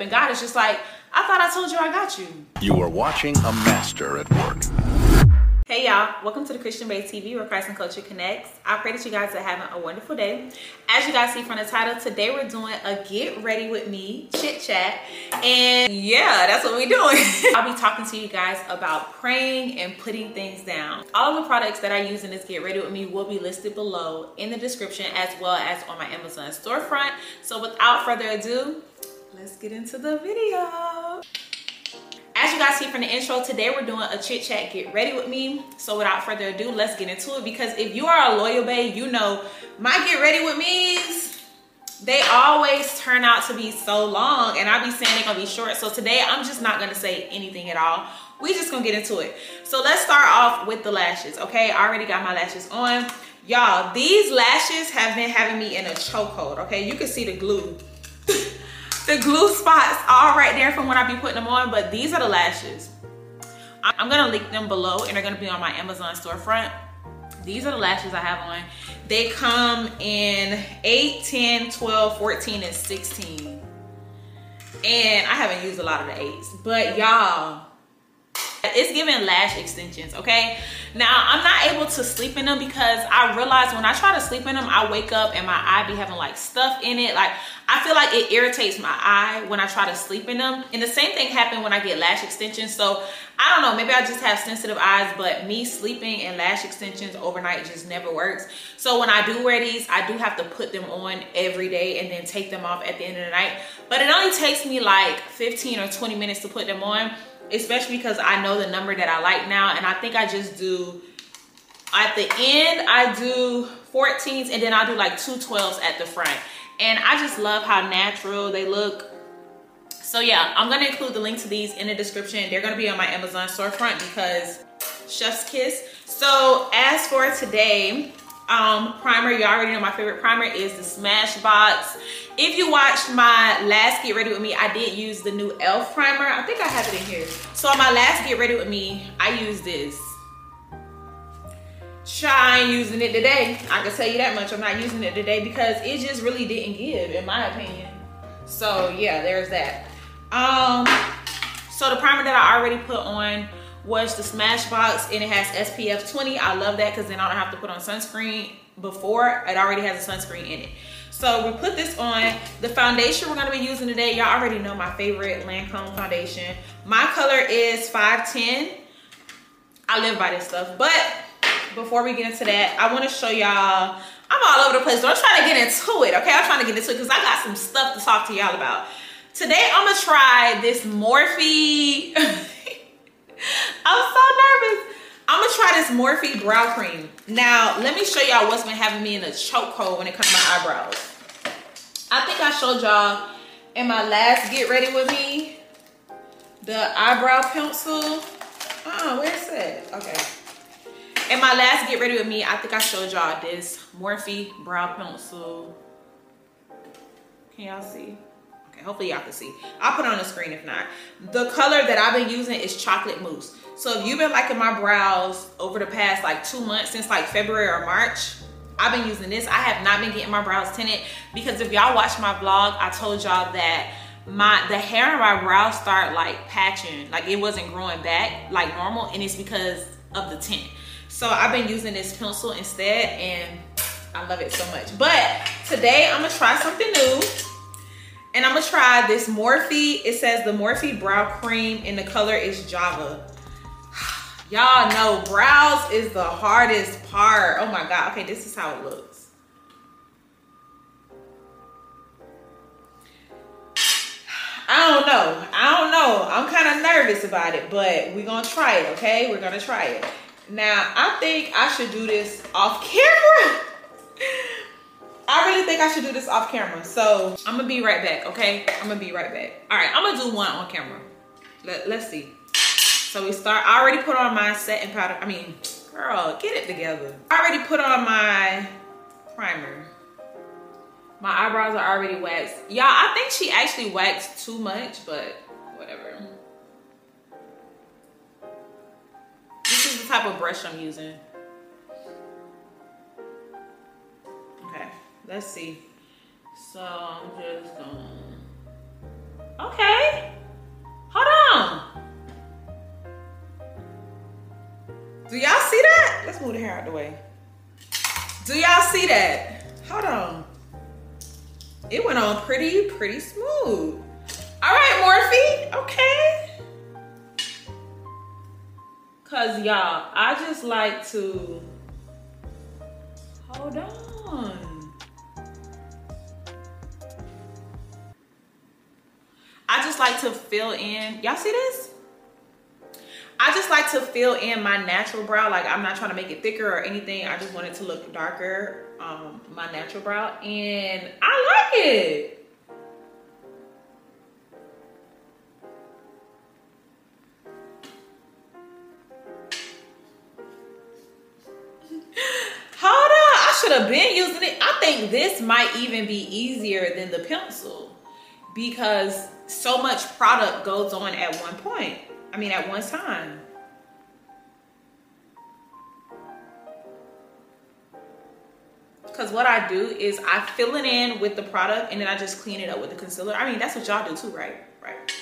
up. And God is just like, I thought I told you I got you. You are watching a master at work. Hey y'all, welcome to the Christian Bae TV where Christ and Culture connects. I pray that you guys are having a wonderful day. As you guys see from the title, today we're doing a get ready with me chit chat. And yeah, that's what we're doing. I'll be talking to you guys about praying and putting things down. All of the products that I use in this get ready with me will be listed below in the description as well as on my Amazon storefront. So without further ado, let's get into the video. As you guys see from the intro, today we're doing a chit chat get ready with me. So without further ado, let's get into it because if you are a loyal babe, you know my get ready with me's, they always turn out to be so long and I'll be saying they're gonna be short. So today I'm just not gonna say anything at all. We just gonna get into it. So let's start off with the lashes, okay? I already got my lashes on. Y'all, these lashes have been having me in a chokehold, okay? You can see the glue the glue spots all right there from when I be putting them on, but these are the lashes. I'm gonna link them below and they're gonna be on my Amazon storefront. These are the lashes I have on. They come in 8, 10, 12, 14, and 16. And I haven't used a lot of the eights, but y'all, it's giving lash extensions, okay? Now, I'm not able to sleep in them because I realize when I try to sleep in them, I wake up and my eye be having like stuff in it. Like, I feel like it irritates my eye when I try to sleep in them. And the same thing happened when I get lash extensions. So, I don't know, maybe I just have sensitive eyes, but me sleeping in lash extensions overnight just never works. So when I do wear these, I do have to put them on every day and then take them off at the end of the night. But it only takes me like 15 or 20 minutes to put them on especially because I know the number that I like now. And I think I just do, at the end, I do 14s and then I do like two 12s at the front. And I just love how natural they look. So yeah, I'm gonna include the link to these in the description. They're gonna be on my Amazon storefront because chef's kiss. So as for today, um, primer, you already know my favorite primer is the Smashbox. If you watched my last Get Ready With Me, I did use the new e.l.f. primer. I think I have it in here. So on my last Get Ready With Me, I used this. Try using it today. I can tell you that much. I'm not using it today because it just really didn't give, in my opinion. So yeah, there's that. Um, so the primer that I already put on was the Smashbox and it has SPF 20. I love that because then I don't have to put on sunscreen before. It already has a sunscreen in it. So we put this on. The foundation we're gonna be using today, y'all already know my favorite Lancome foundation. My color is 510. I live by this stuff. But before we get into that, I wanna show y'all, I'm all over the place. Don't try to get into it, okay? I'm trying to get into it because I got some stuff to talk to y'all about. Today, I'm gonna try this Morphe I'm so nervous. I'm gonna try this Morphe brow cream. Now, let me show y'all what's been having me in a chokehold when it comes to my eyebrows. I think I showed y'all in my last Get Ready With Me, the eyebrow pencil. Uh-uh, oh, where's it? Okay. In my last Get Ready With Me, I think I showed y'all this Morphe brow pencil. Can y'all see? Hopefully y'all can see. I'll put on the screen if not. The color that I've been using is chocolate mousse. So if you've been liking my brows over the past like two months, since like February or March, I've been using this. I have not been getting my brows tinted because if y'all watch my vlog, I told y'all that my the hair on my brows start like patching, like it wasn't growing back like normal, and it's because of the tint. So I've been using this pencil instead, and I love it so much. But today I'm gonna try something new. And I'm gonna try this Morphe. It says the Morphe Brow Cream and the color is Java. Y'all know brows is the hardest part. Oh my God. Okay, this is how it looks. I don't know. I don't know. I'm kind of nervous about it, but we're gonna try it, okay? We're gonna try it. Now, I think I should do this off camera. I really think I should do this off camera. So I'm gonna be right back, okay? I'm gonna be right back. All right, I'm gonna do one on camera. Let, let's see. So we start, I already put on my setting powder. I mean, girl, get it together. I already put on my primer. My eyebrows are already waxed. Y'all, I think she actually waxed too much, but whatever. This is the type of brush I'm using. Let's see. So I'm just gonna. Okay. Hold on. Do y'all see that? Let's move the hair out the way. Do y'all see that? Hold on. It went on pretty, pretty smooth. All right, Morphe. Okay. Cause y'all, I just like to, hold on. I just like to fill in. Y'all see this? I just like to fill in my natural brow. Like I'm not trying to make it thicker or anything. I just want it to look darker, um, my natural brow. And I like it. Hold on, I should have been using it. I think this might even be easier than the pencil because so much product goes on at one point. I mean, at one time. Because what I do is I fill it in with the product and then I just clean it up with the concealer. I mean, that's what y'all do too, right? Right.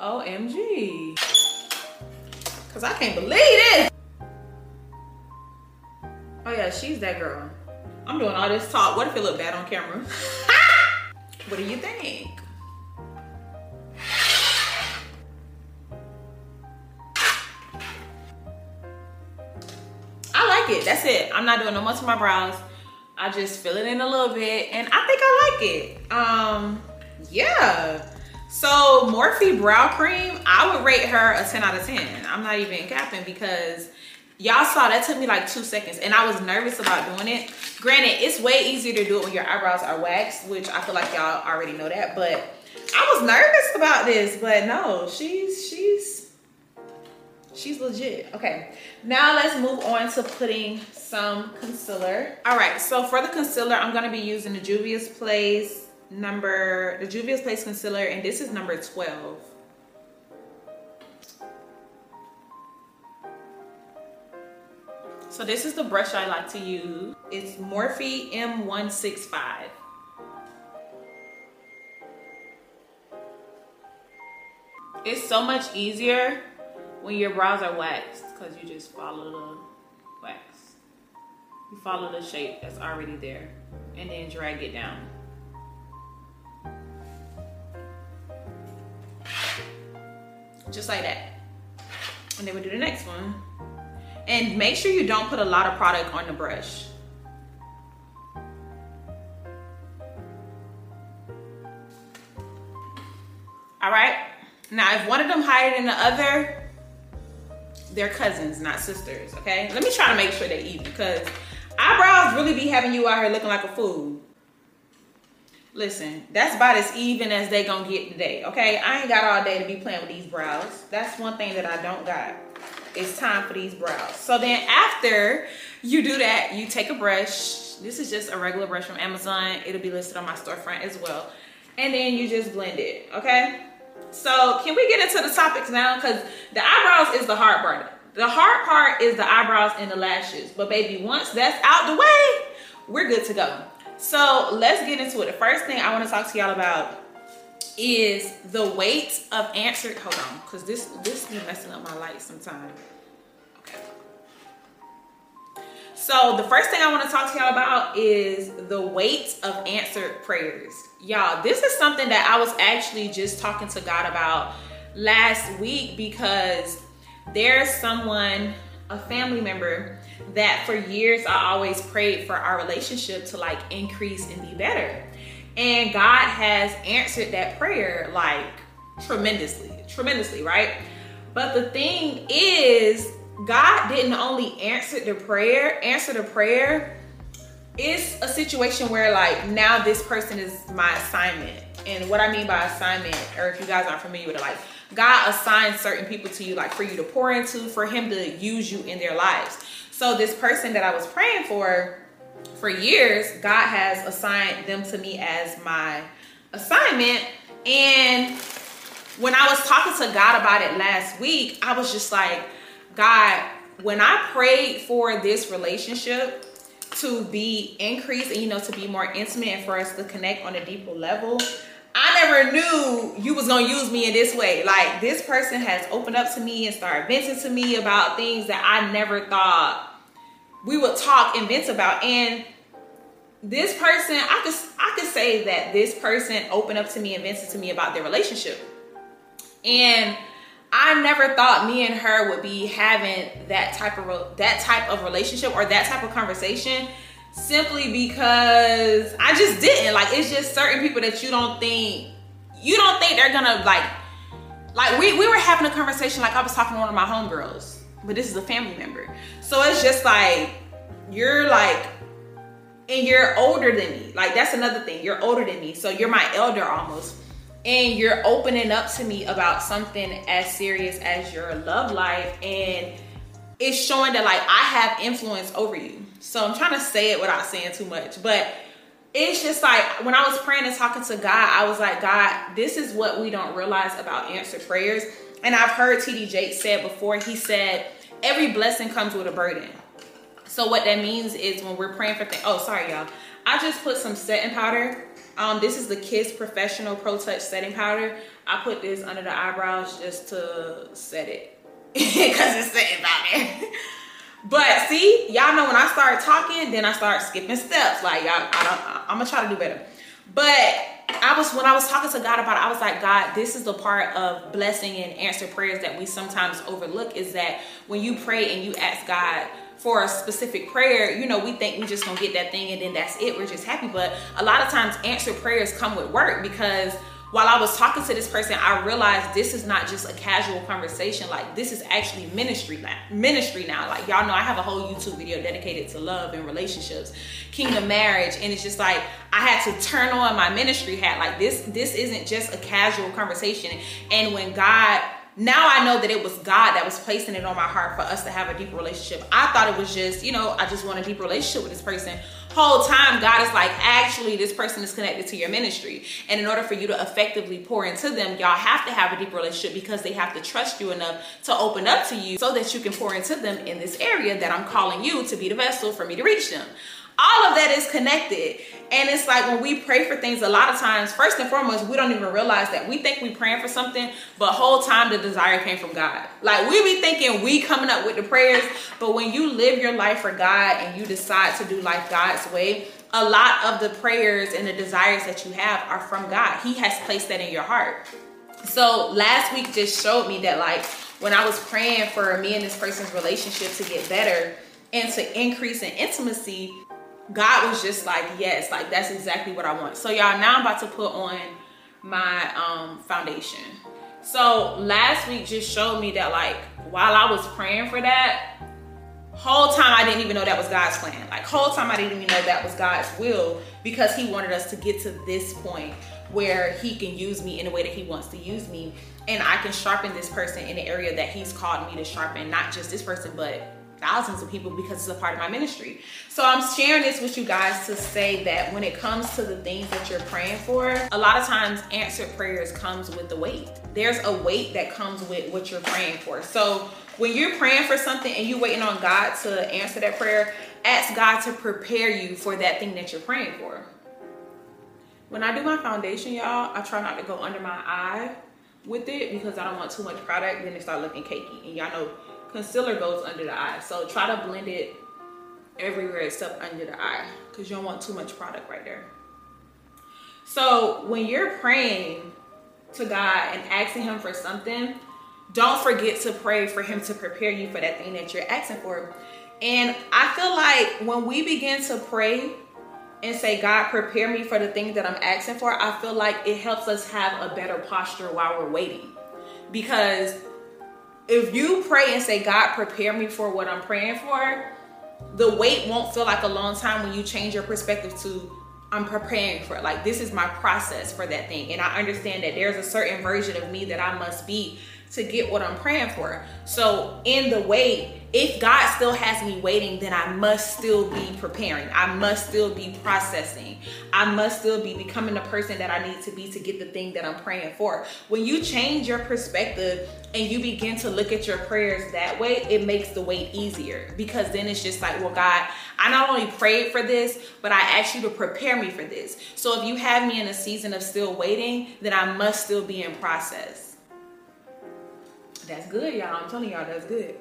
OMG. Because I can't believe it. Oh yeah, she's that girl. I'm doing all this talk. What if it look bad on camera? what do you think? I like it. That's it. I'm not doing no much to my brows. I just fill it in a little bit and I think I like it. Um, yeah. So Morphe Brow Cream, I would rate her a 10 out of 10. I'm not even capping because y'all saw that took me like two seconds and I was nervous about doing it. Granted, it's way easier to do it when your eyebrows are waxed, which I feel like y'all already know that, but I was nervous about this, but no, she's, she's, she's legit. Okay, now let's move on to putting some concealer. All right, so for the concealer, I'm gonna be using the Juvia's Place number, the Juvia's Place concealer, and this is number 12. So this is the brush I like to use. It's Morphe M165. It's so much easier when your brows are waxed because you just follow the wax. You follow the shape that's already there and then drag it down. Just like that. And then we do the next one. And make sure you don't put a lot of product on the brush. All right. Now, if one of them higher than the other, they're cousins, not sisters, okay? Let me try to make sure they're even because eyebrows really be having you out here looking like a fool. Listen, that's about as even as they gonna get today, okay? I ain't got all day to be playing with these brows. That's one thing that I don't got. It's time for these brows. So then after you do that, you take a brush. This is just a regular brush from Amazon. It'll be listed on my storefront as well. And then you just blend it, okay? So can we get into the topics now? Because the eyebrows is the hard part. The hard part is the eyebrows and the lashes. But baby, once that's out the way, we're good to go. So let's get into it. The first thing I want to talk to y'all about is the weight of answered. Hold on, because this this be messing up my light sometimes. Okay. So the first thing I want to talk to y'all about is the weight of answered prayers. Y'all, this is something that I was actually just talking to God about last week because there's someone, a family member, that for years I always prayed for our relationship to like increase and be better. And God has answered that prayer like tremendously, tremendously, right? But the thing is, God didn't only answer the prayer, answer the prayer. It's a situation where like now this person is my assignment. And what I mean by assignment, or if you guys aren't familiar with it, like God assigns certain people to you, like for you to pour into, for Him to use you in their lives. So this person that I was praying for for years, God has assigned them to me as my assignment. And when I was talking to God about it last week, I was just like, God, when I prayed for this relationship to be increased and you know to be more intimate and for us to connect on a deeper level, I never knew you was gonna use me in this way. Like this person has opened up to me and started venting to me about things that I never thought we would talk and vent about. And this person, I could I could say that this person opened up to me and vented to me about their relationship. And I never thought me and her would be having that type of that type of relationship or that type of conversation simply because I just didn't. Like it's just certain people that you don't think you don't think they're gonna like like we, we were having a conversation like I was talking to one of my homegirls, but this is a family member. So it's just like you're like and you're older than me. Like that's another thing. You're older than me. So you're my elder almost. And you're opening up to me about something as serious as your love life and it's showing that like I have influence over you. So I'm trying to say it without saying too much, but it's just like when I was praying and talking to God, I was like, God, this is what we don't realize about answered prayers. And I've heard TD Jakes said before, he said, every blessing comes with a burden. So what that means is when we're praying for things, oh, sorry, y'all. I just put some setting powder. Um, this is the Kiss Professional Pro Touch Setting Powder. I put this under the eyebrows just to set it because it's setting powder. But see, y'all know when I start talking, then I start skipping steps. Like y'all, I am gonna try to do better. But I was when I was talking to God about it, I was like, God, this is the part of blessing and answer prayers that we sometimes overlook. Is that when you pray and you ask God for a specific prayer, you know, we think we just gonna get that thing and then that's it. We're just happy. But a lot of times, answer prayers come with work because while I was talking to this person, I realized this is not just a casual conversation. Like this is actually ministry now. Ministry now. Like y'all know I have a whole YouTube video dedicated to love and relationships, kingdom marriage, and it's just like I had to turn on my ministry hat. Like this, this isn't just a casual conversation. And when God now I know that it was God that was placing it on my heart for us to have a deeper relationship. I thought it was just, you know, I just want a deeper relationship with this person whole time God is like, actually, this person is connected to your ministry. And in order for you to effectively pour into them, y'all have to have a deep relationship because they have to trust you enough to open up to you so that you can pour into them in this area that I'm calling you to be the vessel for me to reach them all of that is connected. And it's like when we pray for things, a lot of times, first and foremost, we don't even realize that we think we praying for something, but whole time the desire came from God. Like we be thinking we coming up with the prayers, but when you live your life for God and you decide to do life God's way, a lot of the prayers and the desires that you have are from God. He has placed that in your heart. So last week just showed me that like when I was praying for me and this person's relationship to get better and to increase in intimacy, God was just like, yes, like that's exactly what I want. So y'all, now I'm about to put on my um foundation. So last week just showed me that like while I was praying for that, whole time I didn't even know that was God's plan. Like whole time I didn't even know that was God's will because he wanted us to get to this point where he can use me in the way that he wants to use me and I can sharpen this person in the area that he's called me to sharpen, not just this person, but thousands of people because it's a part of my ministry. So I'm sharing this with you guys to say that when it comes to the things that you're praying for, a lot of times answered prayers comes with the weight. There's a weight that comes with what you're praying for. So when you're praying for something and you're waiting on God to answer that prayer, ask God to prepare you for that thing that you're praying for. When I do my foundation, y'all, I try not to go under my eye with it because I don't want too much product, then it start looking cakey. And y'all know concealer goes under the eye. So try to blend it everywhere except under the eye because you don't want too much product right there. So when you're praying to God and asking him for something, don't forget to pray for him to prepare you for that thing that you're asking for. And I feel like when we begin to pray and say, God, prepare me for the thing that I'm asking for, I feel like it helps us have a better posture while we're waiting. Because if you pray and say, God, prepare me for what I'm praying for, the wait won't feel like a long time when you change your perspective to, I'm preparing for it. Like, this is my process for that thing. And I understand that there's a certain version of me that I must be to get what I'm praying for. So, in the wait, if God still has me waiting, then I must still be preparing. I must still be processing. I must still be becoming the person that I need to be to get the thing that I'm praying for. When you change your perspective and you begin to look at your prayers that way, it makes the wait easier because then it's just like, well, God, I not only prayed for this, but I asked you to prepare me for this. So if you have me in a season of still waiting, then I must still be in process. That's good, y'all. I'm telling y'all, that's good.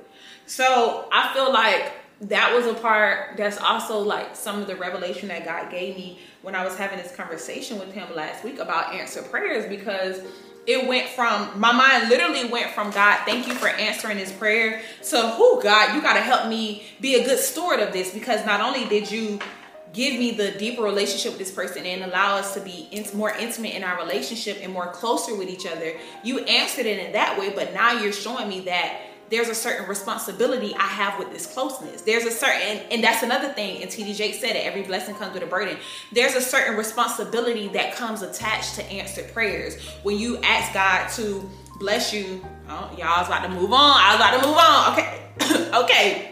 So I feel like that was a part that's also like some of the revelation that God gave me when I was having this conversation with him last week about answered prayers because it went from my mind literally went from God, thank you for answering this prayer to who God, you got to help me be a good steward of this because not only did you give me the deeper relationship with this person and allow us to be in, more intimate in our relationship and more closer with each other, you answered it in that way, but now you're showing me that there's a certain responsibility I have with this closeness. There's a certain, and that's another thing, and TD Jakes said it every blessing comes with a burden. There's a certain responsibility that comes attached to answered prayers. When you ask God to bless you, oh, y'all was about to move on. I was about to move on. Okay. okay.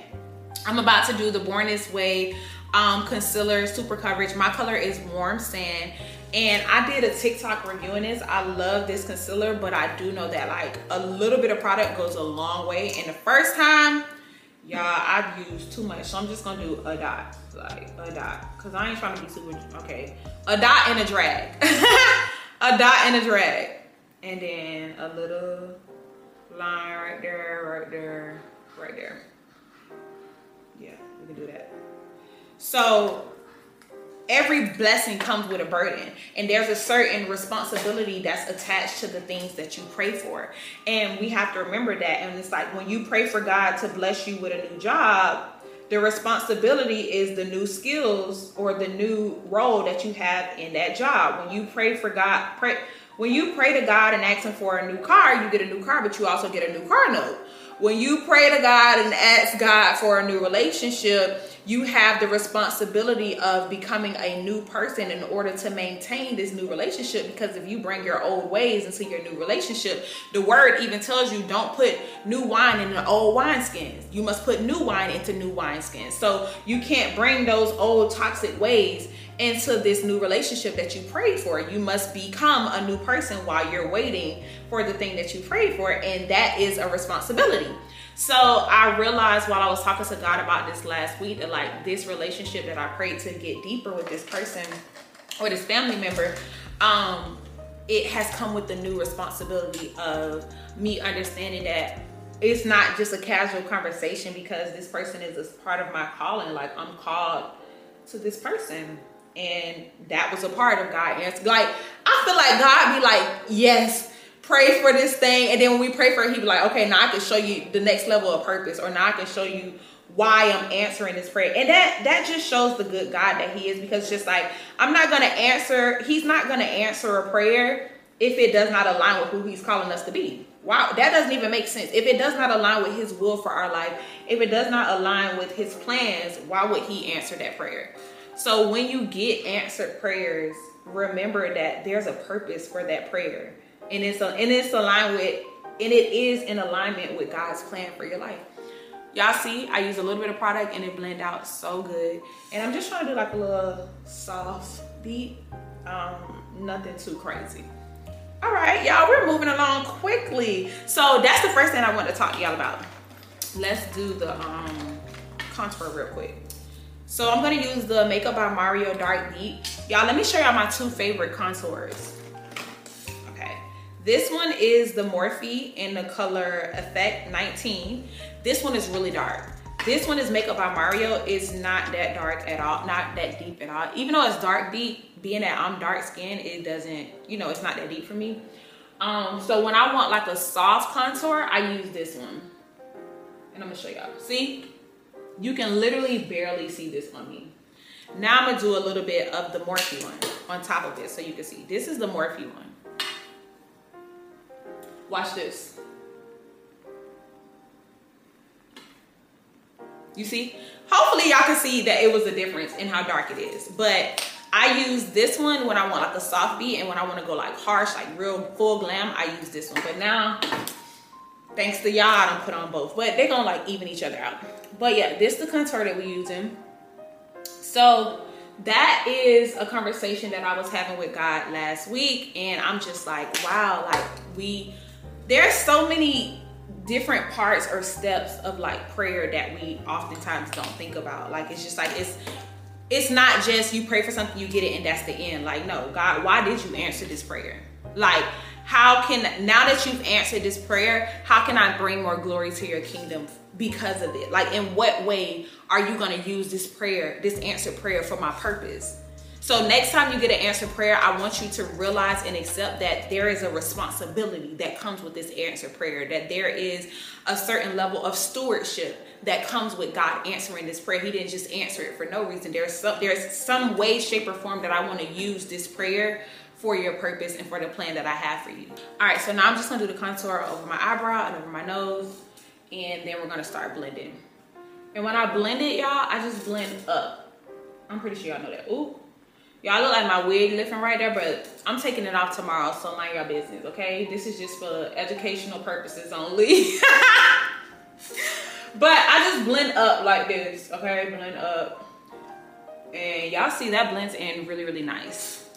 I'm about to do the Born This Way um, concealer super coverage. My color is warm sand and I did a TikTok reviewing this. I love this concealer, but I do know that like a little bit of product goes a long way. And the first time, y'all, I've used too much. So I'm just gonna do a dot, like a dot. Cause I ain't trying to be super, okay. A dot and a drag. a dot and a drag. And then a little line right there, right there, right there. Yeah, we can do that. So every blessing comes with a burden and there's a certain responsibility that's attached to the things that you pray for. And we have to remember that and it's like when you pray for god to bless you with a new job the responsibility is the new skills or the new role that you have in that job. When you pray for god pray when you pray to god and ask him for a new car you get a new car but you also get a new car note. When you pray to god and ask god for a new relationship you have the responsibility of becoming a new person in order to maintain this new relationship because if you bring your old ways into your new relationship the word even tells you don't put new wine in the old wineskins. You must put new wine into new wineskins. So you can't bring those old toxic ways into this new relationship that you prayed for. You must become a new person while you're waiting for the thing that you prayed for and that is a responsibility so I realized while I was talking to God about this last week that like this relationship that I prayed to get deeper with this person or this family member, um, it has come with the new responsibility of me understanding that it's not just a casual conversation because this person is a part of my calling. Like I'm called to this person. And that was a part of God answer. Like I feel like God be like, yes, pray for this thing and then when we pray for it he be like okay now i can show you the next level of purpose or now i can show you why i'm answering this prayer. And that that just shows the good god that he is because just like i'm not gonna answer he's not gonna answer a prayer if it does not align with who he's calling us to be. Wow that doesn't even make sense. If it does not align with his will for our life if it does not align with his plans why would he answer that prayer? So when you get answered prayers remember that there's a purpose for that prayer and it's a, and it's aligned with and it is in alignment with God's plan for your life. Y'all see, I use a little bit of product and it blend out so good. And I'm just trying to do like a little soft beat, um, nothing too crazy. All right, y'all, we're moving along quickly. So that's the first thing I want to talk to y'all about. Let's do the um, contour real quick. So I'm gonna use the Makeup by Mario Dark Deep. Y'all, let me show y'all my two favorite contours. This one is the Morphe in the color Effect 19. This one is really dark. This one is Makeup by Mario. It's not that dark at all, not that deep at all. Even though it's dark deep, being that I'm dark skinned, it doesn't, you know, it's not that deep for me. Um, so when I want like a soft contour, I use this one. And I'm gonna show y'all. See? You can literally barely see this on me. Now I'm gonna do a little bit of the Morphe one on top of it so you can see. This is the Morphe one. Watch this. You see? Hopefully y'all can see that it was a difference in how dark it is. But I use this one when I want like a soft beat and when I want to go like harsh, like real full glam, I use this one. But now, thanks to y'all, I don't put on both. But they're gonna like even each other out. But yeah, this is the contour that we're using. So that is a conversation that I was having with God last week. And I'm just like, wow, like we there's so many different parts or steps of like prayer that we oftentimes don't think about. Like it's just like it's it's not just you pray for something, you get it, and that's the end. Like, no, God, why did you answer this prayer? Like, how can now that you've answered this prayer, how can I bring more glory to your kingdom because of it? Like, in what way are you going to use this prayer, this answered prayer for my purpose? So, next time you get an answered prayer, I want you to realize and accept that there is a responsibility that comes with this answered prayer, that there is a certain level of stewardship that comes with God answering this prayer. He didn't just answer it for no reason. There's some there's some way, shape, or form that I want to use this prayer for your purpose and for the plan that I have for you. All right, so now I'm just gonna do the contour over my eyebrow and over my nose, and then we're gonna start blending. And when I blend it, y'all, I just blend up. I'm pretty sure y'all know that. Ooh. Y'all look like my wig lifting right there, but I'm taking it off tomorrow, so mind your business, okay? This is just for educational purposes only. But I just blend up like this, okay? Blend up. And y'all see that blends in really, really nice.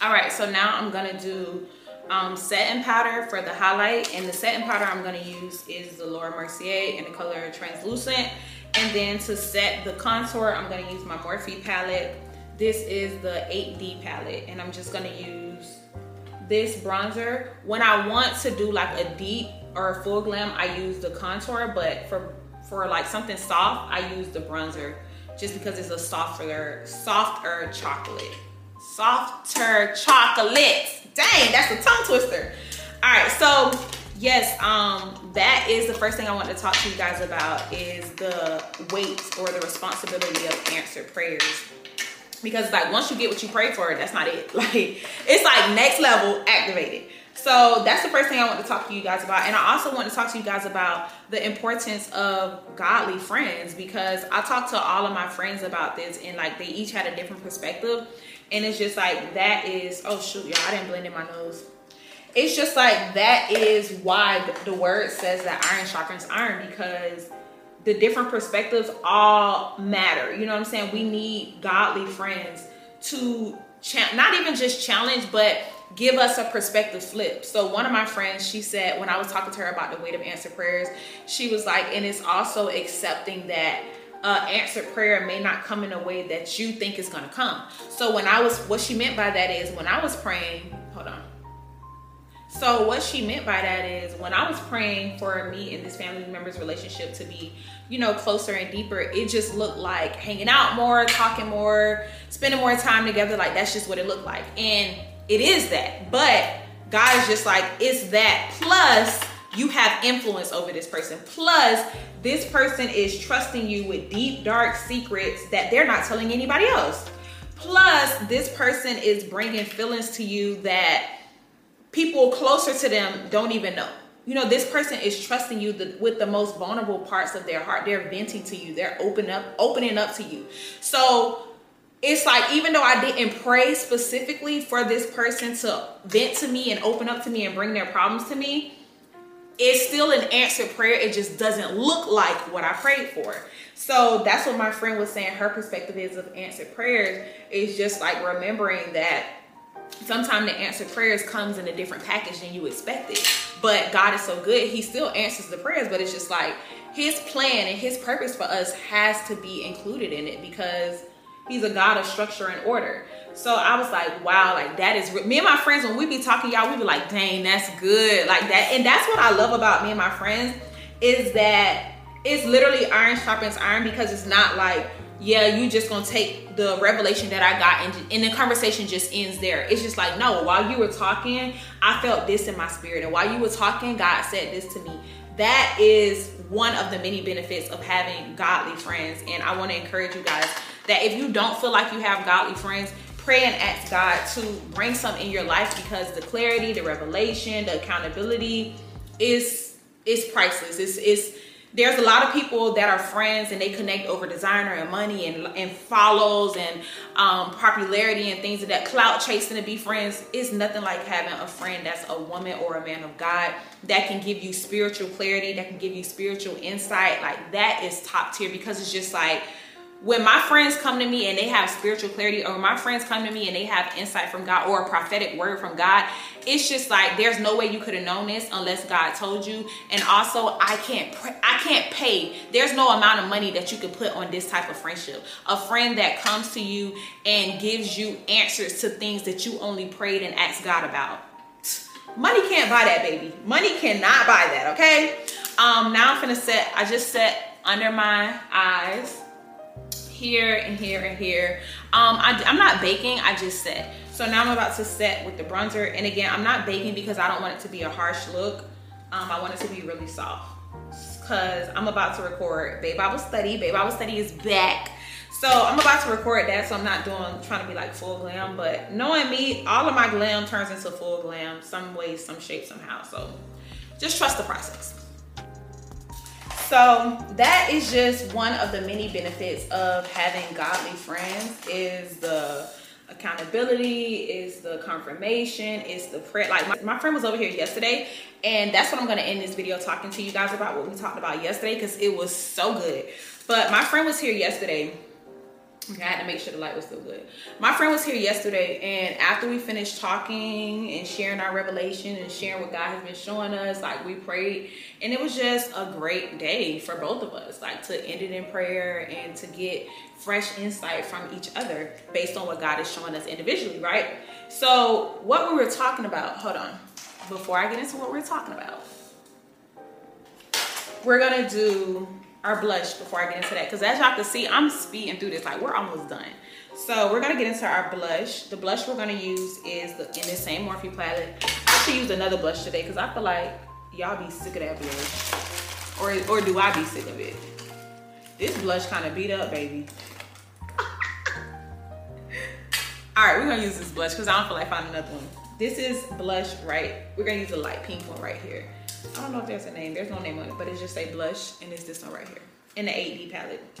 All right, so now I'm gonna do um, setting powder for the highlight. And the setting powder I'm gonna use is the Laura Mercier in the color Translucent. And then to set the contour, I'm gonna use my Morphe palette. This is the 8D palette. And I'm just gonna use this bronzer. When I want to do like a deep or a full glam, I use the contour, but for for like something soft, I use the bronzer just because it's a softer, softer chocolate. Softer chocolate. Dang, that's a tongue twister. All right, so yes, um, that is the first thing I want to talk to you guys about is the weight or the responsibility of answered prayers. Because like once you get what you pray for, that's not it. Like it's like next level activated. So that's the first thing I want to talk to you guys about. And I also want to talk to you guys about the importance of godly friends because I talked to all of my friends about this and like they each had a different perspective. And it's just like that is, oh shoot, y'all, I didn't blend in my nose. It's just like that is why the word says that iron sharpens iron because the different perspectives all matter. You know what I'm saying? We need godly friends to cha- not even just challenge, but give us a perspective flip. So one of my friends, she said when I was talking to her about the weight of answered prayers, she was like, and it's also accepting that uh, answered prayer may not come in a way that you think is gonna come. So when I was, what she meant by that is when I was praying. So what she meant by that is when I was praying for me and this family member's relationship to be, you know, closer and deeper, it just looked like hanging out more, talking more, spending more time together. Like that's just what it looked like. And it is that. But God is just like, it's that. Plus, you have influence over this person. Plus, this person is trusting you with deep, dark secrets that they're not telling anybody else. Plus, this person is bringing feelings to you that people closer to them don't even know. You know, this person is trusting you the, with the most vulnerable parts of their heart. They're venting to you. They're open up, opening up to you. So it's like even though I didn't pray specifically for this person to vent to me and open up to me and bring their problems to me, it's still an answered prayer. It just doesn't look like what I prayed for. So that's what my friend was saying. Her perspective is of answered prayers is just like remembering that sometimes the answered prayers comes in a different package than you expected. But God is so good, He still answers the prayers. But it's just like His plan and His purpose for us has to be included in it because He's a God of structure and order. So I was like, wow, like that is re-. me and my friends when we be talking, y'all, we be like, dang, that's good, like that. And that's what I love about me and my friends is that it's literally iron sharpens iron because it's not like, yeah, you just gonna take the revelation that I got and, and the conversation just ends there. It's just like, no, while you were talking, I felt this in my spirit, and while you were talking, God said this to me. That is one of the many benefits of having godly friends, and I want to encourage you guys that if you don't feel like you have godly friends, pray and ask God to bring some in your life because the clarity, the revelation, the accountability is is priceless. It's it's there's a lot of people that are friends and they connect over designer and money and, and follows and um, popularity and things of that clout chasing to be friends is nothing like having a friend that's a woman or a man of God that can give you spiritual clarity, that can give you spiritual insight. Like that is top tier because it's just like when my friends come to me and they have spiritual clarity or my friends come to me and they have insight from God or a prophetic word from God, it's just like there's no way you could have known this unless God told you. And also, I can't I can't pay. There's no amount of money that you could put on this type of friendship. A friend that comes to you and gives you answers to things that you only prayed and asked God about. Money can't buy that, baby. Money cannot buy that, okay? Um, now I'm going to set, I just set under my eyes here and here and here. Um, I, I'm not baking, I just set. So now I'm about to set with the bronzer. And again, I'm not baking because I don't want it to be a harsh look. Um, I want it to be really soft because I'm about to record Babe Bible Study. Babe Bible Study is back. So I'm about to record that, so I'm not doing trying to be like full glam, but knowing me, all of my glam turns into full glam some way, some shape, somehow. So just trust the process. So that is just one of the many benefits of having godly friends is the accountability, is the confirmation, is the prayer. Like my, my friend was over here yesterday and that's what I'm gonna end this video talking to you guys about what we talked about yesterday because it was so good. But my friend was here yesterday I had to make sure the light was still good. My friend was here yesterday, and after we finished talking and sharing our revelation and sharing what God has been showing us, like we prayed, and it was just a great day for both of us, like to end it in prayer and to get fresh insight from each other based on what God is showing us individually, right? So, what we were talking about, hold on, before I get into what we're talking about, we're gonna do our blush before I get into that. Because as y'all can see, I'm speeding through this. Like, we're almost done. So we're going to get into our blush. The blush we're going to use is the, in the same Morphe palette. I should use another blush today because I feel like y'all be sick of that blush. Or, or do I be sick of it? This blush kind of beat up, baby. All right, we're going to use this blush because I don't feel like finding another one. This is blush, right? We're going to use the light pink one right here. I don't know if there's a name. There's no name on it, but it's just a blush, and it's this one right here in the 8D palette.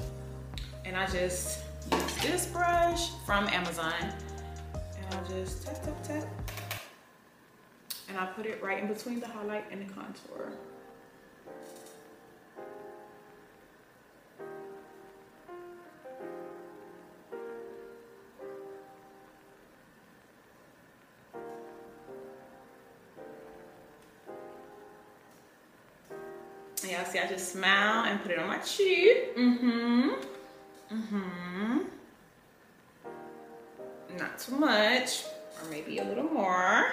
And I just use this brush from Amazon, and I just tap, tap, tap. And I put it right in between the highlight and the contour. Y'all see, I just smile and put it on my cheek. Mm-hmm. Mm-hmm. Not too much, or maybe a little more.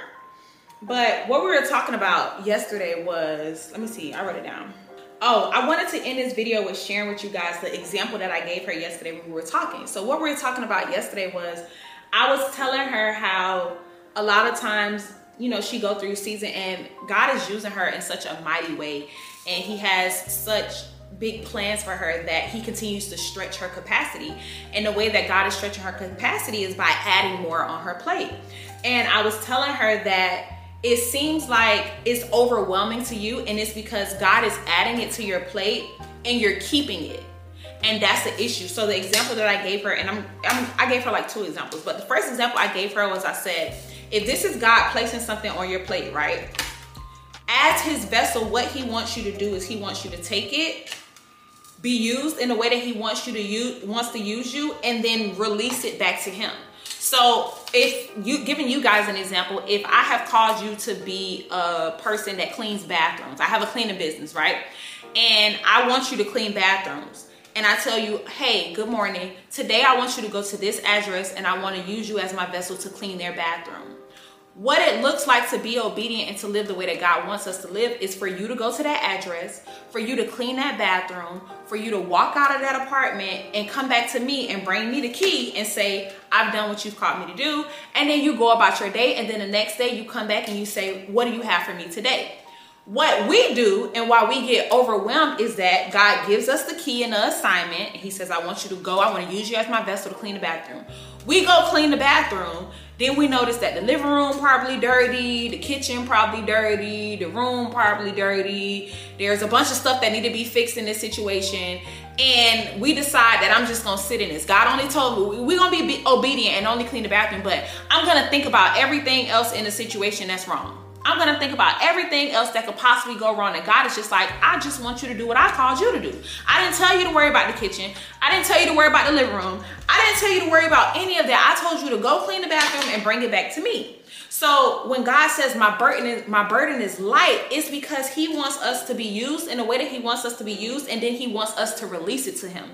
But what we were talking about yesterday was, let me see, I wrote it down. Oh, I wanted to end this video with sharing with you guys the example that I gave her yesterday when we were talking. So what we were talking about yesterday was, I was telling her how a lot of times, you know, she go through season and God is using her in such a mighty way and he has such big plans for her that he continues to stretch her capacity. And the way that God is stretching her capacity is by adding more on her plate. And I was telling her that it seems like it's overwhelming to you, and it's because God is adding it to your plate and you're keeping it. And that's the issue. So the example that I gave her, and I'm, I'm I gave her like two examples, but the first example I gave her was I said, if this is God placing something on your plate, right? As his vessel, what he wants you to do is he wants you to take it, be used in the way that he wants you to use, wants to use you, and then release it back to him. So if you giving you guys an example, if I have called you to be a person that cleans bathrooms, I have a cleaning business, right? And I want you to clean bathrooms. And I tell you, hey, good morning. Today I want you to go to this address and I want to use you as my vessel to clean their bathroom what it looks like to be obedient and to live the way that God wants us to live is for you to go to that address, for you to clean that bathroom, for you to walk out of that apartment and come back to me and bring me the key and say, I've done what you've called me to do. And then you go about your day. And then the next day you come back and you say, What do you have for me today? What we do and why we get overwhelmed is that God gives us the key and the assignment. He says, I want you to go. I want to use you as my vessel to clean the bathroom. We go clean the bathroom. Then we notice that the living room probably dirty, the kitchen probably dirty, the room probably dirty. There's a bunch of stuff that need to be fixed in this situation. And we decide that I'm just gonna sit in this. God only told me we're gonna be obedient and only clean the bathroom, but I'm gonna think about everything else in the situation that's wrong. I'm gonna think about everything else that could possibly go wrong. And God is just like, I just want you to do what I called you to do. I didn't tell you to worry about the kitchen. I didn't tell you to worry about the living room. I didn't tell you to worry about any of that. I told you to go clean the bathroom and bring it back to me. So when God says my burden is my burden is light, it's because He wants us to be used in the way that He wants us to be used, and then He wants us to release it to Him.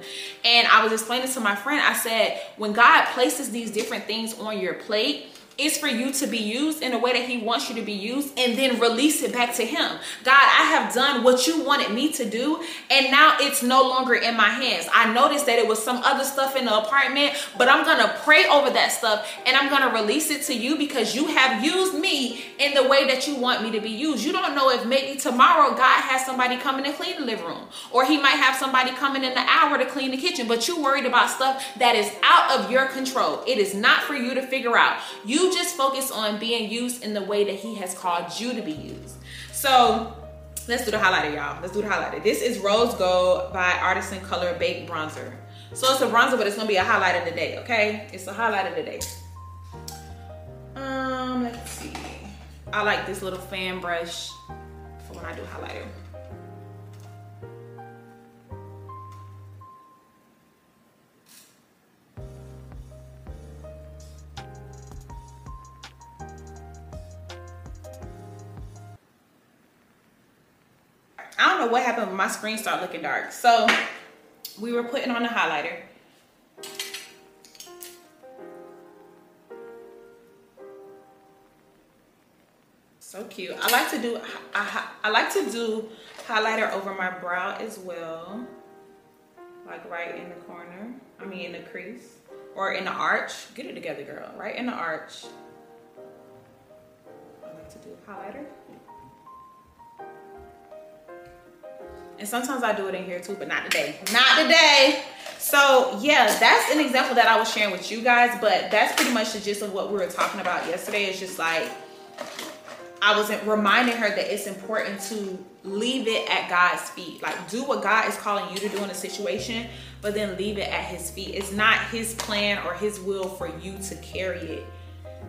And I was explaining to my friend, I said, when God places these different things on your plate, is for you to be used in a way that he wants you to be used and then release it back to him. God, I have done what you wanted me to do and now it's no longer in my hands. I noticed that it was some other stuff in the apartment, but I'm to pray over that stuff and I'm to release it to you because you have used me in the way that you want me to be used. You don't know if maybe tomorrow God has somebody coming to clean the living room or he might have somebody coming in the hour to clean the kitchen, but you worried about stuff that is out of your control. It is not for you to figure out. You just focus on being used in the way that he has called you to be used. So let's do the highlighter, y'all. Let's do the highlighter. This is Rose Gold by Artisan Color Baked Bronzer. So it's a bronzer, but it's gonna be a highlight of the day, okay? It's a highlight of the day. Um, let's see. I like this little fan brush for when I do highlighter. I don't know what happened, but my screen started looking dark. So we were putting on the highlighter. So cute. I like to do I, I like to do highlighter over my brow as well. Like right in the corner. I mean in the crease. Or in the arch. Get it together, girl. Right in the arch. I like to do highlighter. And sometimes I do it in here too, but not today. Not today. So yeah, that's an example that I was sharing with you guys, but that's pretty much the gist of what we were talking about yesterday. It's just like, I wasn't reminding her that it's important to leave it at God's feet. Like do what God is calling you to do in a situation, but then leave it at his feet. It's not his plan or his will for you to carry it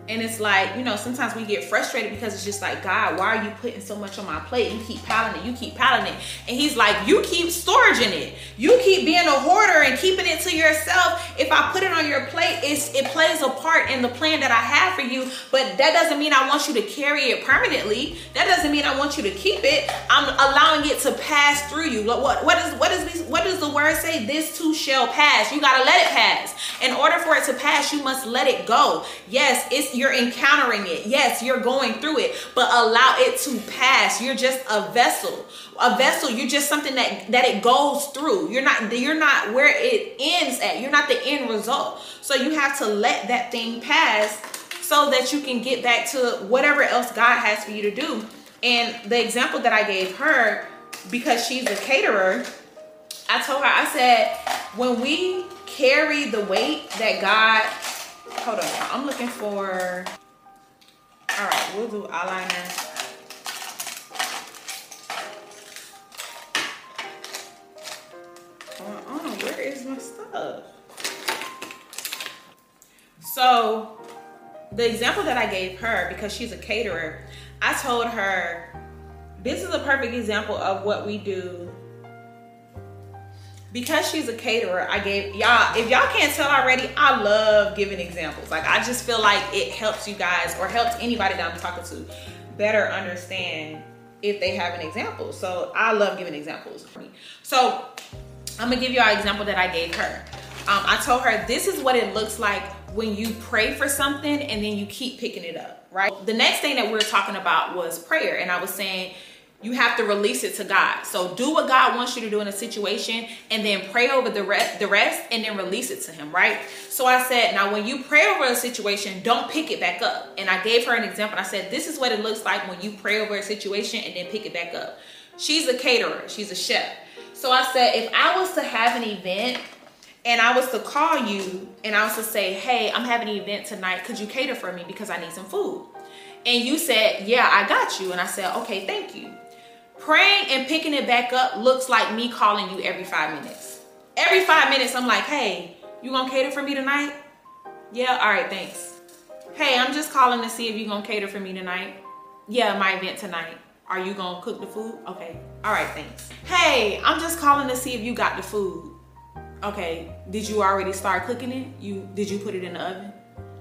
and it's like, you know, sometimes we get frustrated because it's just like, God, why are you putting so much on my plate? You keep piling it, you keep piling it. And he's like, you keep storaging it. You keep being a hoarder and keeping it to yourself. If I put it on your plate, it plays a part in the plan that I have for you. But that doesn't mean I want you to carry it permanently. That doesn't mean I want you to keep it. I'm allowing it to pass through you. What, what, is, what, is, what does the word say? This too shall pass. You got to let it pass. In order for it to pass, you must let it go. Yes, it's you're encountering it. Yes, you're going through it, but allow it to pass. You're just a vessel. A vessel, you're just something that that it goes through. You're not you're not where it ends at. You're not the end result. So you have to let that thing pass so that you can get back to whatever else God has for you to do. And the example that I gave her because she's a caterer, I told her I said when we carry the weight that God hold on i'm looking for all right we'll do eyeliner. On where is my stuff? So the example that i gave her because she's a caterer i told her this is a perfect example of what we do because she's a caterer, I gave y'all, if y'all can't tell already, I love giving examples. Like I just feel like it helps you guys or helps anybody that I'm talking to better understand if they have an example. So I love giving examples. So I'm gonna give you an example that I gave her. Um, I told her this is what it looks like when you pray for something and then you keep picking it up, right? The next thing that we are talking about was prayer. And I was saying, you have to release it to God. So do what God wants you to do in a situation and then pray over the rest, the rest and then release it to him, right? So I said, now when you pray over a situation, don't pick it back up. And I gave her an example. I said, this is what it looks like when you pray over a situation and then pick it back up. She's a caterer, she's a chef. So I said, if I was to have an event and I was to call you and I was to say, hey, I'm having an event tonight. Could you cater for me because I need some food? And you said, yeah, I got you. And I said, okay, thank you. Praying and picking it back up looks like me calling you every five minutes. Every five minutes, I'm like, hey, you gonna cater for me tonight? Yeah, all right, thanks. Hey, I'm just calling to see if you gonna cater for me tonight. Yeah, my event tonight. Are you gonna cook the food? Okay, all right, thanks. Hey, I'm just calling to see if you got the food. Okay, did you already start cooking it? You Did you put it in the oven?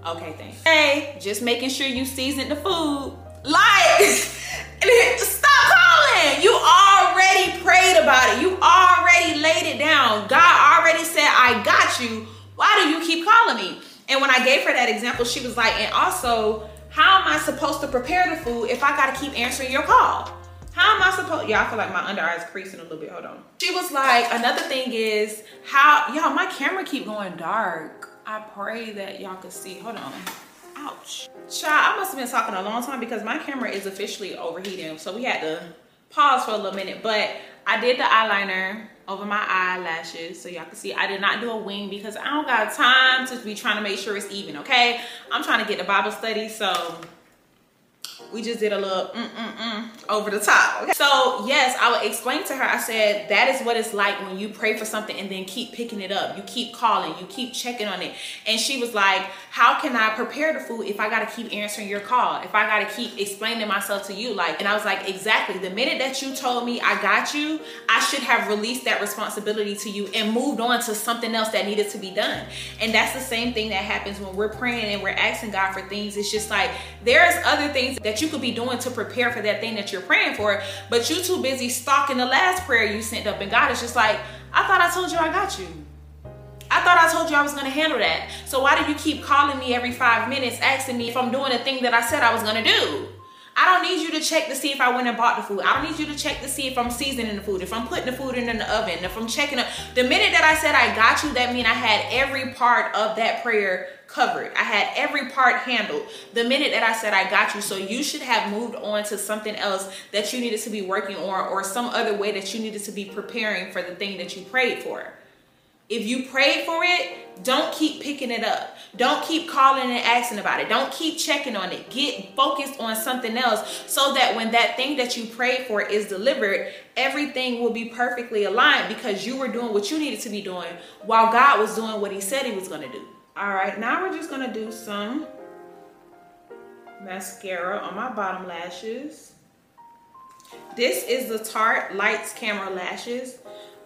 Okay, thanks. Hey, just making sure you seasoned the food. Like, stop You already prayed about it. You already laid it down. God already said, I got you. Why do you keep calling me? And when I gave her that example, she was like, and also, how am I supposed to prepare the food if I gotta keep answering your call? How am I supposed, y'all feel like my under eyes creasing a little bit, hold on. She was like, another thing is how, y'all, my camera keep going dark. I pray that y'all can see, hold on. Ouch. Child, I must have been talking a long time because my camera is officially overheating. So we had to pause for a little minute, but I did the eyeliner over my eyelashes so y'all can see I did not do a wing because I don't got time to be trying to make sure it's even, okay? I'm trying to get the Bible study, so we just did a little mm, mm, mm over the top. Okay. So yes, I would explain to her, I said, that is what it's like when you pray for something and then keep picking it up. You keep calling, you keep checking on it. And she was like, how can I prepare the food if I got to keep answering your call? If I got to keep explaining myself to you? Like, and I was like, exactly. The minute that you told me I got you, I should have released that responsibility to you and moved on to something else that needed to be done. And that's the same thing that happens when we're praying and we're asking God for things. It's just like, there's other things that you could be doing to prepare for that thing that you're praying for, but you're too busy stalking the last prayer you sent up. And God is just like, I thought I told you I got you. I thought I told you I was gonna handle that. So why do you keep calling me every five minutes asking me if I'm doing the thing that I said I was gonna do? I don't need you to check to see if I went and bought the food. I don't need you to check to see if I'm seasoning the food, if I'm putting the food in the oven, if I'm checking up. The minute that I said I got you, that mean I had every part of that prayer covered. I had every part handled. The minute that I said I got you, so you should have moved on to something else that you needed to be working on or some other way that you needed to be preparing for the thing that you prayed for. If you prayed for it, don't keep picking it up. Don't keep calling and asking about it. Don't keep checking on it. Get focused on something else so that when that thing that you prayed for is delivered, everything will be perfectly aligned because you were doing what you needed to be doing while God was doing what he said he was going to do. All right, now we're just to do some mascara on my bottom lashes. This is the Tarte Lights Camera Lashes.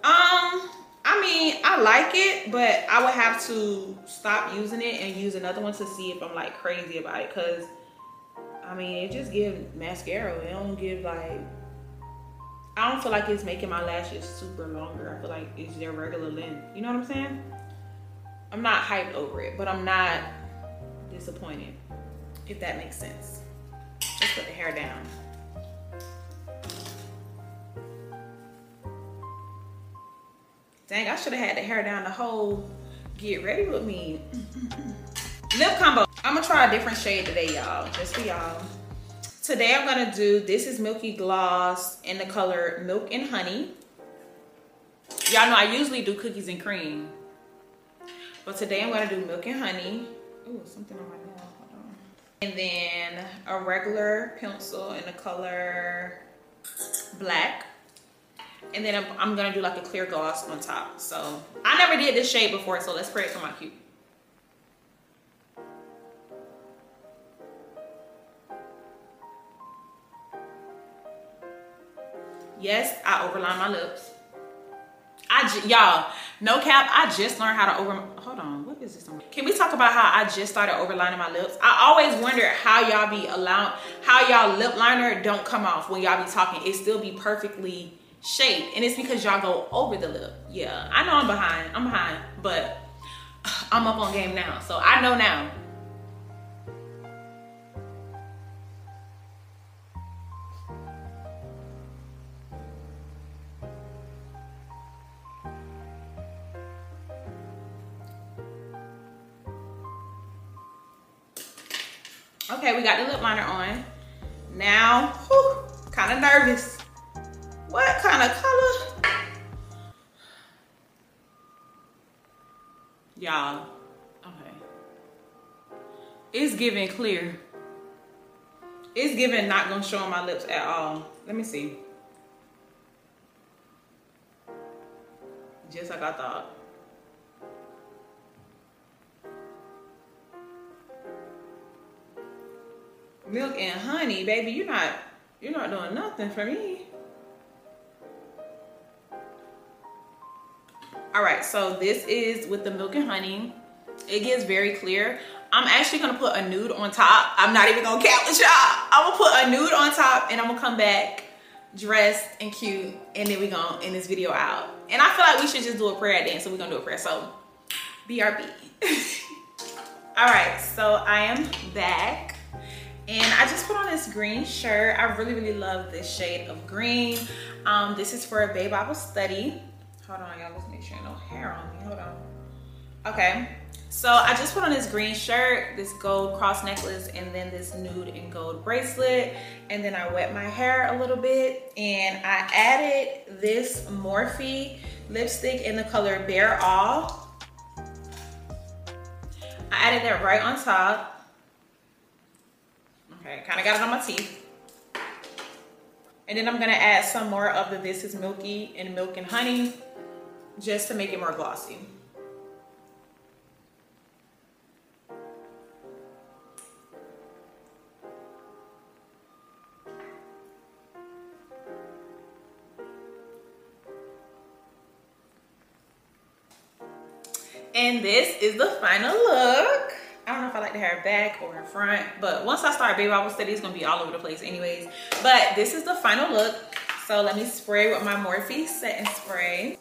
Um, I mean, I like it, but I would have to stop using it and use another one to see if I'm like crazy about it. Cause I mean, it just gives mascara. It don't give like, I don't feel like it's making my lashes super longer. I feel like it's their regular length. You know what I'm saying? I'm not hyped over it, but I'm not disappointed, if that makes sense. Just put the hair down. Dang, I should have had the hair down the whole get ready with me. Lip combo. I'm gonna try a different shade today, y'all. Just for y'all. Today I'm gonna do, this is Milky Gloss in the color Milk and Honey. Y'all know I usually do cookies and cream. But today I'm gonna do Milk and Honey. Ooh, something on my nail, hold on. And then a regular pencil in the color Black and then I'm, I'm, gonna do like a clear gloss on top. So I never did this shade before, so let's spray it for my cute. Yes, I overline my lips. I y'all, no cap, I just learned how to over, hold on, what is this? Can we talk about how I just started overlining my lips? I always wonder how y'all be allowed, how y'all lip liner don't come off when y'all be talking. It still be perfectly shaped. and it's because y'all go over the lip yeah i know i'm behind i'm behind but i'm up on game now so i know now Okay, we got the lip liner on. Now, kind of nervous. What kind of color? Y'all, okay. It's giving clear. It's giving not gonna show on my lips at all. Let me see. Just like I thought. Milk and honey, baby, you're not you're not doing nothing for me. All right, so this is with the milk and honey. It gets very clear. I'm actually gonna put a nude on top. I'm not even gonna cap with y'all. I'm gonna put a nude on top and I'm gonna come back dressed and cute and then we gonna end this video out. And I feel like we should just do a prayer at the end, so we're gonna do a prayer. So, BRB. All right, so I am back. And I just put on this green shirt. I really, really love this shade of green. Um, this is for a Bae Bible study. Hold on, y'all. Let's make sure no hair on me. Hold on. Okay. So I just put on this green shirt, this gold cross necklace, and then this nude and gold bracelet. And then I wet my hair a little bit. And I added this Morphe lipstick in the color Bare All. I added that right on top. Okay, kind of got it on my teeth. And then I'm gonna add some more of the This Is Milky and Milk and Honey just to make it more glossy. And this is the final look. I don't know if I like the hair back or in front, but once I start baby Bible study, it's gonna be all over the place anyways. But this is the final look. So let me spray with my Morphe setting spray.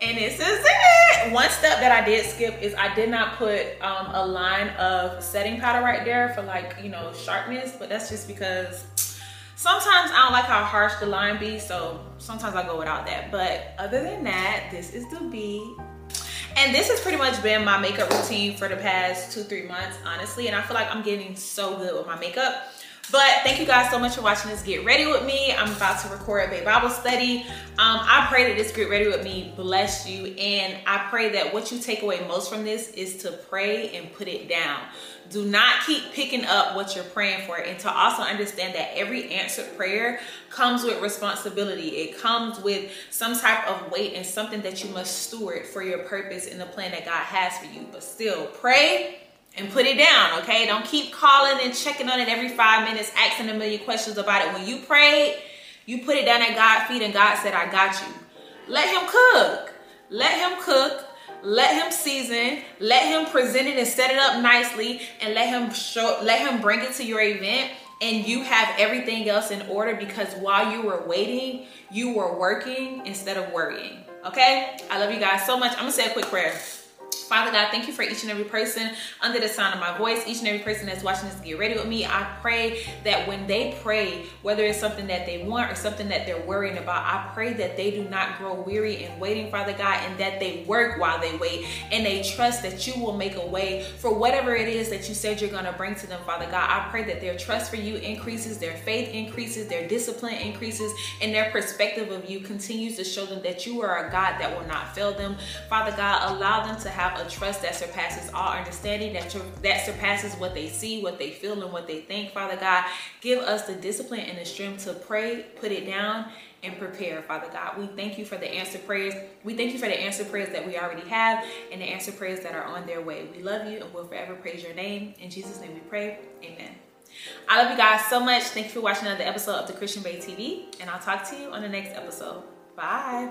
And this is it. One step that I did skip is I did not put um, a line of setting powder right there for like, you know, sharpness, but that's just because sometimes I don't like how harsh the line be, so sometimes I go without that. But other than that, this is the B. And this has pretty much been my makeup routine for the past two, three months, honestly. And I feel like I'm getting so good with my makeup. But thank you guys so much for watching this Get Ready With Me. I'm about to record a Bible study. Um, I pray that this Get Ready With Me bless you. And I pray that what you take away most from this is to pray and put it down. Do not keep picking up what you're praying for. And to also understand that every answered prayer comes with responsibility. It comes with some type of weight and something that you must steward for your purpose and the plan that God has for you. But still, pray and put it down, okay? Don't keep calling and checking on it every five minutes, asking a million questions about it. When you prayed, you put it down at God's feet and God said, I got you. Let him cook. Let him cook. Let him season. Let him present it and set it up nicely and let him show let him bring it to your event and you have everything else in order because while you were waiting, you were working instead of worrying. Okay? I love you guys so much. I'm gonna say a quick prayer. Father God, thank you for each and every person under the sound of my voice, each and every person that's watching this get ready with me. I pray that when they pray, whether it's something that they want or something that they're worrying about, I pray that they do not grow weary in waiting, Father God, and that they work while they wait and they trust that you will make a way for whatever it is that you said you're going to bring to them, Father God. I pray that their trust for you increases, their faith increases, their discipline increases, and their perspective of you continues to show them that you are a God that will not fail them. Father God, allow them to have a trust that surpasses all understanding, that, that surpasses what they see, what they feel, and what they think. Father God, give us the discipline and the strength to pray, put it down, and prepare, Father God. We thank you for the answer prayers. We thank you for the answer prayers that we already have and the answer prayers that are on their way. We love you and we'll forever praise your name. In Jesus' name we pray. Amen. I love you guys so much. Thank you for watching another episode of the Christian Bae TV, and I'll talk to you on the next episode. Bye.